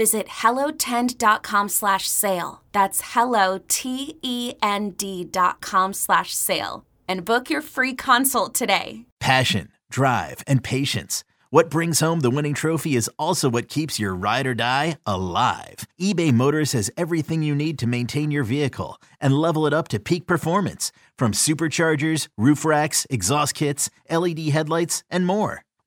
Visit hellotend.com slash sale. That's hello, T-E-N-D dot com slash sale. And book your free consult today. Passion, drive, and patience. What brings home the winning trophy is also what keeps your ride or die alive. eBay Motors has everything you need to maintain your vehicle and level it up to peak performance. From superchargers, roof racks, exhaust kits, LED headlights, and more.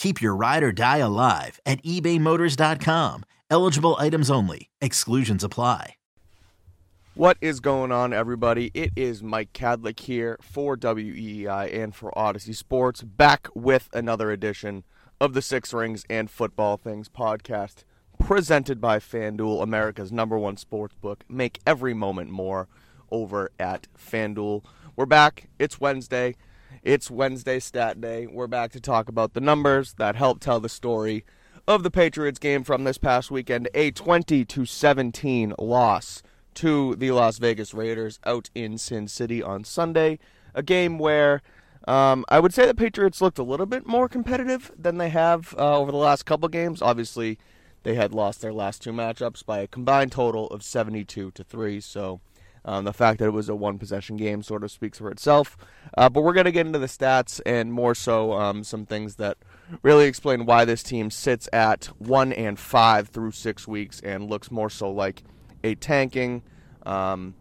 Keep your ride or die alive at ebaymotors.com. Eligible items only. Exclusions apply. What is going on, everybody? It is Mike Kadlick here for WEEI and for Audacy Sports, back with another edition of the Six Rings and Football Things podcast, presented by FanDuel, America's number one sports book. Make every moment more over at FanDuel. We're back. It's Wednesday. It's Wednesday stat day. We're back to talk about the numbers that help tell the story of the Patriots game from this past weekend, a 20 to 17 loss to the Las Vegas Raiders out in Sin City on Sunday. A game where um, I would say the Patriots looked a little bit more competitive than they have uh, over the last couple games. Obviously, they had lost their last two matchups by a combined total of 72 to 3. So um, the fact that it was a one possession game sort of speaks for itself. Uh, but we're going to get into the stats and more so um, some things that really explain why this team sits at one and five through six weeks and looks more so like a tanking, um,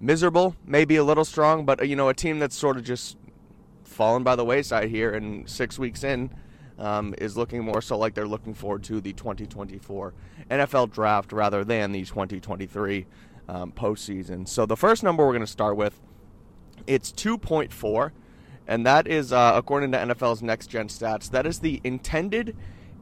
miserable, maybe a little strong, but you know a team that's sort of just fallen by the wayside here and six weeks in. Um, is looking more so like they're looking forward to the 2024 NFL draft rather than the 2023 um, postseason. So the first number we're going to start with, it's 2.4, and that is uh, according to NFL's Next Gen Stats. That is the intended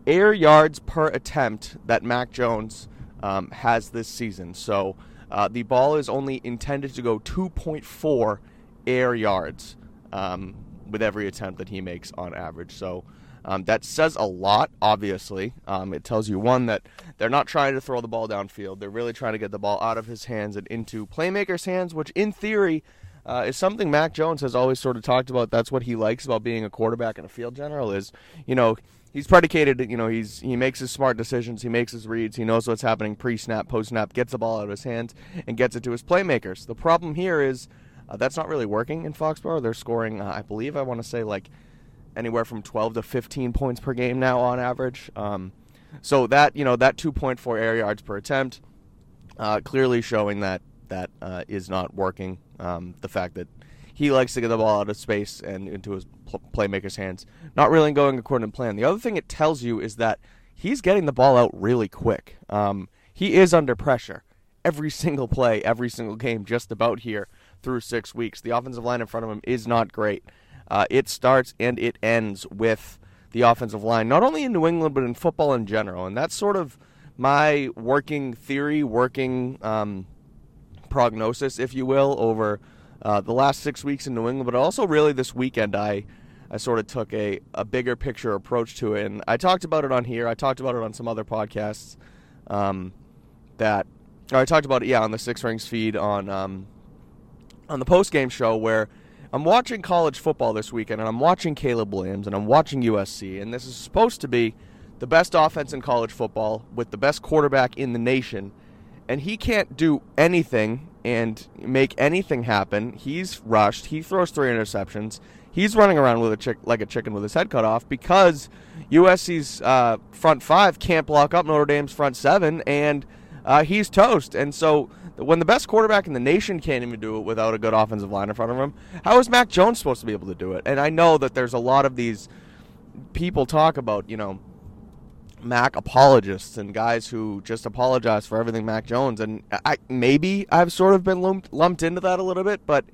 air yards per attempt that Mac Jones um, has this season. So uh, the ball is only intended to go 2.4 air yards um, with every attempt that he makes on average. So um, that says a lot, obviously. Um, it tells you, one, that they're not trying to throw the ball downfield. They're really trying to get the ball out of his hands and into playmakers' hands, which, in theory, uh, is something Mac Jones has always sort of talked about. That's what he likes about being a quarterback and a field general is, you know, he's predicated, you know, he's he makes his smart decisions, he makes his reads, he knows what's happening pre-snap, post-snap, gets the ball out of his hands, and gets it to his playmakers. The problem here is uh, that's not really working in Foxborough. They're scoring, uh, I believe, I want to say like – anywhere from 12 to 15 points per game now on average. Um, so that you know that 2.4 air yards per attempt, uh, clearly showing that that uh, is not working. Um, the fact that he likes to get the ball out of space and into his pl- playmaker's hands, not really going according to plan. The other thing it tells you is that he's getting the ball out really quick. Um, he is under pressure every single play, every single game, just about here through six weeks. The offensive line in front of him is not great. Uh, it starts and it ends with the offensive line, not only in New England, but in football in general. And that's sort of my working theory, working um, prognosis, if you will, over uh, the last six weeks in New England, but also really this weekend, I I sort of took a, a bigger picture approach to it. And I talked about it on here. I talked about it on some other podcasts. Um, that I talked about it, yeah, on the Six Rings feed on um, on the post game show where I'm watching college football this weekend and I'm watching Caleb Williams and I'm watching USC and this is supposed to be the best offense in college football with the best quarterback in the nation and he can't do anything and make anything happen. He's rushed. He throws three interceptions. He's running around with a chick like a chicken with his head cut off because USC's uh, front five can't block up Notre Dame's front seven, and uh, he's toast. And so when the best quarterback in the nation can't even do it without a good offensive line in front of him, how is Mac Jones supposed to be able to do it? And I know that there's a lot of these people talk about, you know, Mac apologists and guys who just apologize for everything Mac Jones. And I maybe I've sort of been lumped, lumped into that a little bit, but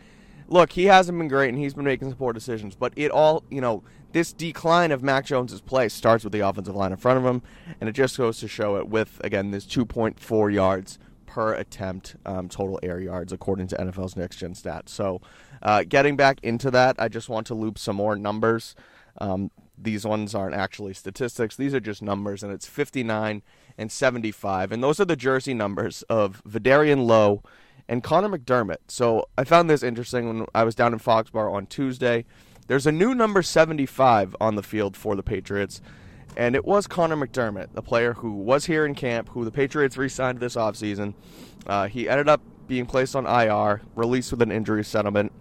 look, he hasn't been great and he's been making some poor decisions. But it all, you know, this decline of Mac Jones's play starts with the offensive line in front of him, and it just goes to show it with again this 2.4 yards per attempt um, total air yards according to NFL's next gen stats. So, uh, getting back into that, I just want to loop some more numbers. Um, these ones aren't actually statistics; these are just numbers, and it's 59 and 75, and those are the jersey numbers of Vederian Lowe and Connor McDermott. So I found this interesting when I was down in Foxborough on Tuesday. There's a new number 75 on the field for the Patriots, and it was Connor McDermott, the player who was here in camp, who the Patriots re signed this offseason. Uh, he ended up being placed on IR, released with an injury settlement,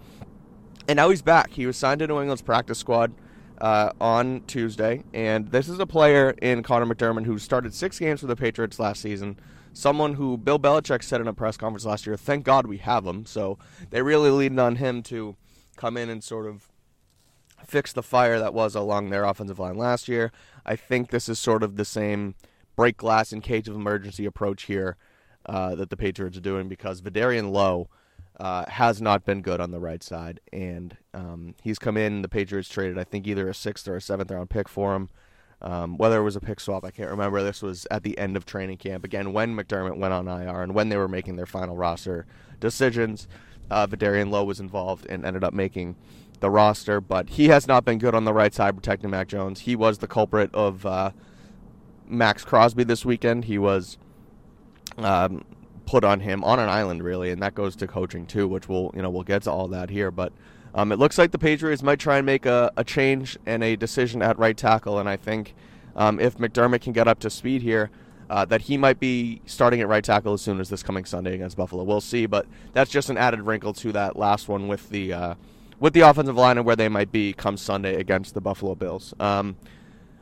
and now he's back. He was signed to New England's practice squad. Uh, on Tuesday, and this is a player in Connor McDermott who started six games for the Patriots last season. Someone who Bill Belichick said in a press conference last year, "Thank God we have him." So they really leaned on him to come in and sort of fix the fire that was along their offensive line last year. I think this is sort of the same break glass in case of emergency approach here uh, that the Patriots are doing because Vederian Lowe uh, has not been good on the right side, and um, he's come in. The Patriots traded, I think, either a sixth or a seventh round pick for him. Um, whether it was a pick swap, I can't remember. This was at the end of training camp again when McDermott went on IR and when they were making their final roster decisions. Uh, Vederian Lowe was involved and ended up making the roster, but he has not been good on the right side protecting Mac Jones. He was the culprit of uh, Maxx Crosby this weekend. He was um, put on him on an island, really, and that goes to coaching too, which we'll you know we'll get to all that here. But um, it looks like the Patriots might try and make a, a change and a decision at right tackle, and I think um, if McDermott can get up to speed here. Uh, that he might be starting at right tackle as soon as this coming Sunday against Buffalo. We'll see, but that's just an added wrinkle to that last one with the uh, with the offensive line and where they might be come Sunday against the Buffalo Bills. Um,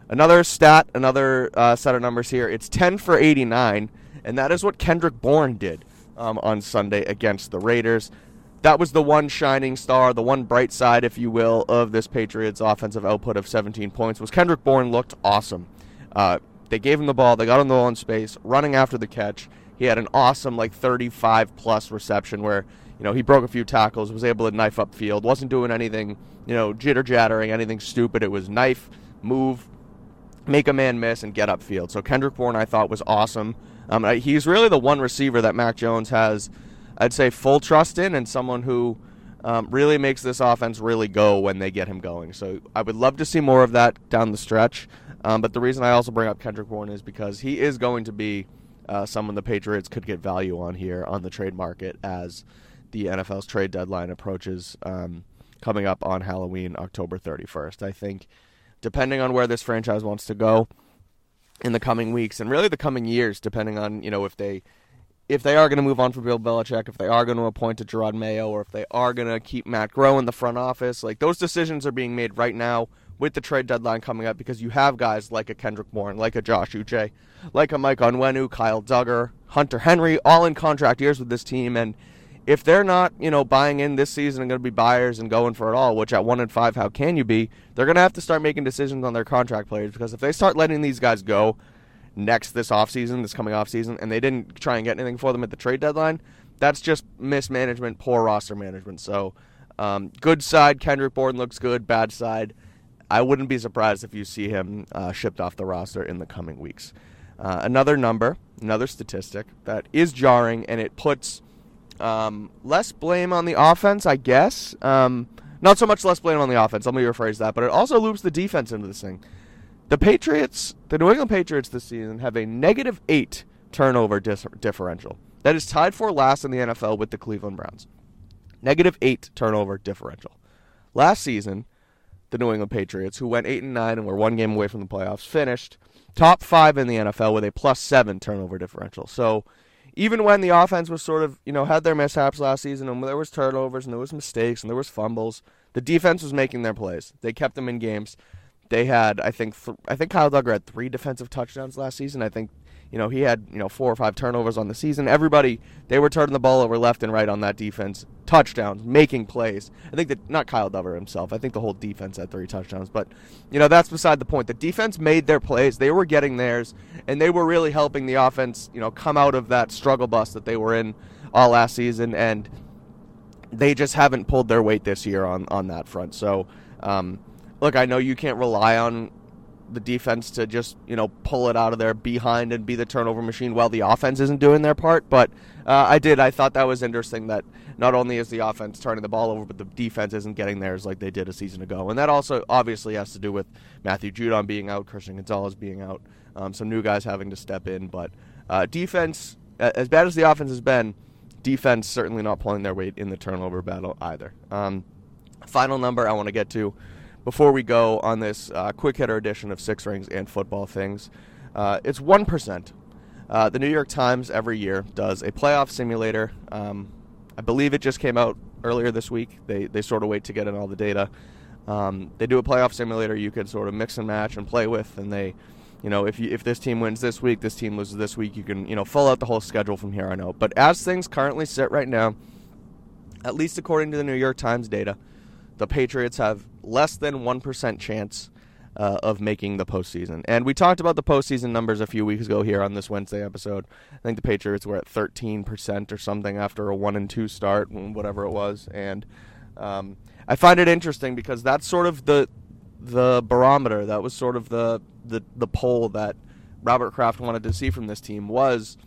another stat, another uh, set of numbers here. It's 10 for 89, and that is what Kendrick Bourne did um, on Sunday against the Raiders. That was the one shining star, the one bright side, if you will, of this Patriots offensive output of 17 points. Was Kendrick Bourne looked awesome. Uh, they gave him the ball, they got him the ball space, running after the catch. He had an awesome, like 35 plus reception where you know, he broke a few tackles, was able to knife up field, wasn't doing anything, you know, jitter jattering, anything stupid. It was knife, move, make a man miss, and get up field. So Kendrick Bourne, I thought, was awesome. Um, he's really the one receiver that Mac Jones has, I'd say, full trust in, and someone who um, really makes this offense really go when they get him going. So I would love to see more of that down the stretch. Um, but the reason I also bring up Kendrick Bourne is because he is going to be uh, someone the Patriots could get value on here on the trade market as the NFL's trade deadline approaches um, coming up on Halloween, October 31st. I think, depending on where this franchise wants to go in the coming weeks and really the coming years, depending on you know if they if they are going to move on from Bill Belichick, if they are going to appoint a Jerod Mayo, or if they are going to keep Matt Groh in the front office, like those decisions are being made right now with the trade deadline coming up because you have guys like a Kendrick Bourne, like a Josh Uche, like a Mike Onwenu, Kyle Dugger, Hunter Henry, all in contract years with this team, and if they're not, you know, buying in this season and going to be buyers and going for it all, which at one and five, how can you be? They're going to have to start making decisions on their contract players because if they start letting these guys go next this offseason, this coming offseason, and they didn't try and get anything for them at the trade deadline, that's just mismanagement, poor roster management. So, um, good side, Kendrick Bourne looks good. Bad side, I wouldn't be surprised if you see him uh, shipped off the roster in the coming weeks. Uh, another number, another statistic that is jarring, and it puts um, less blame on the offense, I guess. Um, not so much less blame on the offense. Let me rephrase that, but it also loops the defense into this thing. The Patriots, the New England Patriots this season have a negative eight turnover dis- differential. That is tied for last in the NFL with the Cleveland Browns. Negative eight turnover differential. Last season, the New England Patriots, who went eight and nine and were one game away from the playoffs, finished top five in the NFL with a plus seven turnover differential. So even when the offense was sort of, you know, had their mishaps last season and there was turnovers and there was mistakes and there was fumbles, the defense was making their plays. They kept them in games. They had, I think, th- I think Kyle Dugger had three defensive touchdowns last season. I think you know, he had, you know, four or five turnovers on the season. Everybody, they were turning the ball over left and right on that defense. Touchdowns, making plays. I think that, not Kyle Dugger himself, I think the whole defense had three touchdowns. But, you know, that's beside the point. The defense made their plays, they were getting theirs, and they were really helping the offense, you know, come out of that struggle bus that they were in all last season. And they just haven't pulled their weight this year on, on that front. So, um, look, I know you can't rely on the defense to just you know pull it out of there behind and be the turnover machine while the offense isn't doing their part. But uh, I did. I thought that was interesting that not only is the offense turning the ball over, but the defense isn't getting theirs like they did a season ago. And that also obviously has to do with Matthew Judon being out, Christian Gonzalez being out, um, some new guys having to step in. But uh, defense, as bad as the offense has been, defense certainly not pulling their weight in the turnover battle either. Um, final number I want to get to before we go on this uh, quick hitter edition of Six Rings and Football Things. Uh, it's 1%. Uh, the New York Times every year does a playoff simulator. Um, I believe it just came out earlier this week. They, they sort of wait to get in all the data. Um, they do a playoff simulator you can sort of mix and match and play with, and they, you know, if you, if this team wins this week, this team loses this week, you can you know fill out the whole schedule from here on out. But as things currently sit right now, at least according to the New York Times data, the Patriots have less than 1% chance uh, of making the postseason. And we talked about the postseason numbers a few weeks ago here on this Wednesday episode. I think the Patriots were at 13% or something after a 1 and 2 start, whatever it was. And um, I find it interesting because that's sort of the the barometer. That was sort of the, the, the poll that Robert Kraft wanted to see from this team was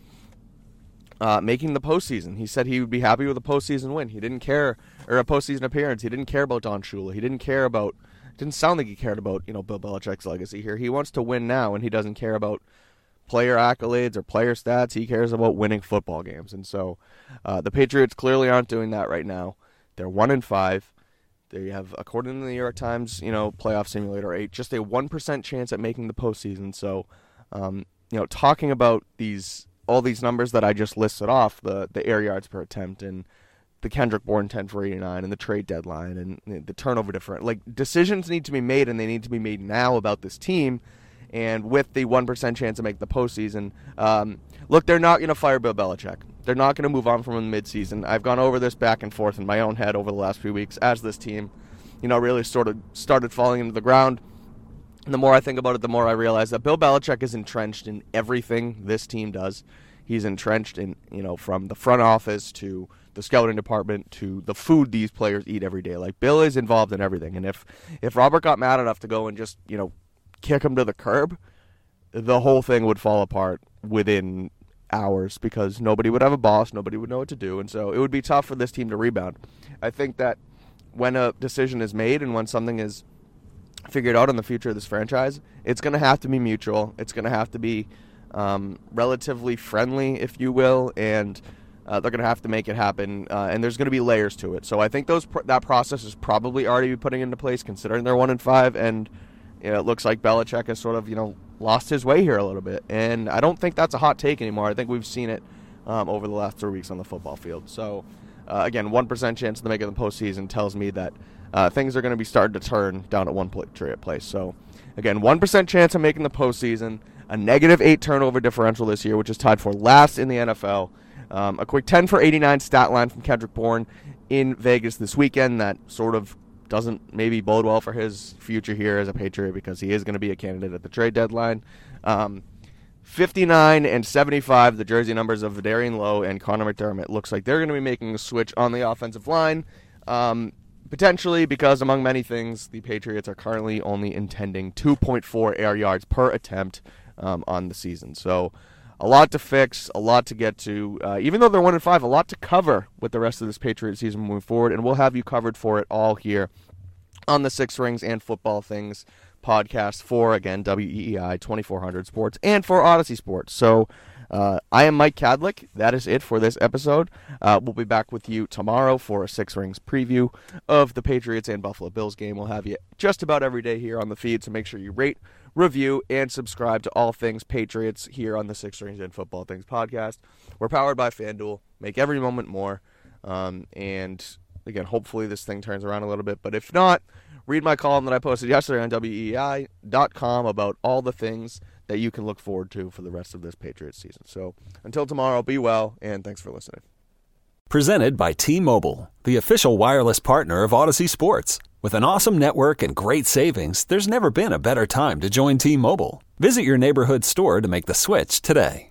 uh, making the postseason. He said he would be happy with a postseason win. He didn't care, or a postseason appearance. He didn't care about Don Shula. He didn't care about. Didn't sound like he cared about you know Bill Belichick's legacy here. He wants to win now, and he doesn't care about player accolades or player stats. He cares about winning football games, and so uh, the Patriots clearly aren't doing that right now. They're one in five. They have, according to the New York Times, you know, playoff simulator eight, just a one percent chance at making the postseason. So, um, you know, talking about these all these numbers that I just listed off the the air yards per attempt and the Kendrick Bourne 10 for 89 and the trade deadline and the turnover different like decisions need to be made and they need to be made now about this team and with the 1% chance to make the postseason um, look they're not going to fire Bill Belichick. They're not going to move on from midseason. I've gone over this back and forth in my own head over the last few weeks as this team you know really sort of started falling into the ground the more I think about it, the more I realize that Bill Belichick is entrenched in everything this team does. He's entrenched in, you know, from the front office to the scouting department to the food these players eat every day. Like Bill is involved in everything. And if if Robert got mad enough to go and just, you know, kick him to the curb, the whole thing would fall apart within hours because nobody would have a boss, nobody would know what to do, and so it would be tough for this team to rebound. I think that when a decision is made and when something is figured out on the future of this franchise, it's going to have to be mutual. It's going to have to be um, relatively friendly, if you will, and uh, they're going to have to make it happen. Uh, and there's going to be layers to it. So I think those that process is probably already putting into place, considering they're one and five, and you know, it looks like Belichick has sort of you know lost his way here a little bit. And I don't think that's a hot take anymore. I think we've seen it um, over the last three weeks on the football field. So uh, again, one percent chance to make it in the postseason tells me that uh, things are going to be starting to turn down at one point place. So, again, 1% chance of making the postseason, a negative 8 turnover differential this year, which is tied for last in the NFL. Um, a quick 10 for 89 stat line from Kendrick Bourne in Vegas this weekend that sort of doesn't maybe bode well for his future here as a Patriot because he is going to be a candidate at the trade deadline. Um, 59 and 75, the jersey numbers of Vederian Lowe and Connor McDermott. Looks like they're going to be making a switch on the offensive line. Um, Potentially because, among many things, the Patriots are currently only intending 2.4 air yards per attempt. um, on the season. So a lot to fix, a lot to get to. Uh, even though they're one and five, a lot to cover with the rest of this Patriot season moving forward, and we'll have you covered for it all here on the Six Rings and Football Things podcast for again WEEI 2400 Sports and for Audacy Sports. So uh, I am Mike Kadlick. That is it for this episode. Uh, we'll be back with you tomorrow for a Six Rings preview of the Patriots and Buffalo Bills game. We'll have you just about every day here on the feed, so make sure you rate, review, and subscribe to all things Patriots here on the Six Rings and Football Things podcast. We're powered by FanDuel. Make every moment more. Um, and again, hopefully this thing turns around a little bit. But if not, read my column that I posted yesterday on WEEI.com about all the things that you can look forward to for the rest of this Patriots season. So until tomorrow, be well, and thanks for listening. Presented by T Mobile, the official wireless partner of Audacy Sports. With an awesome network and great savings, there's never been a better time to join T Mobile. Visit your neighborhood store to make the switch today.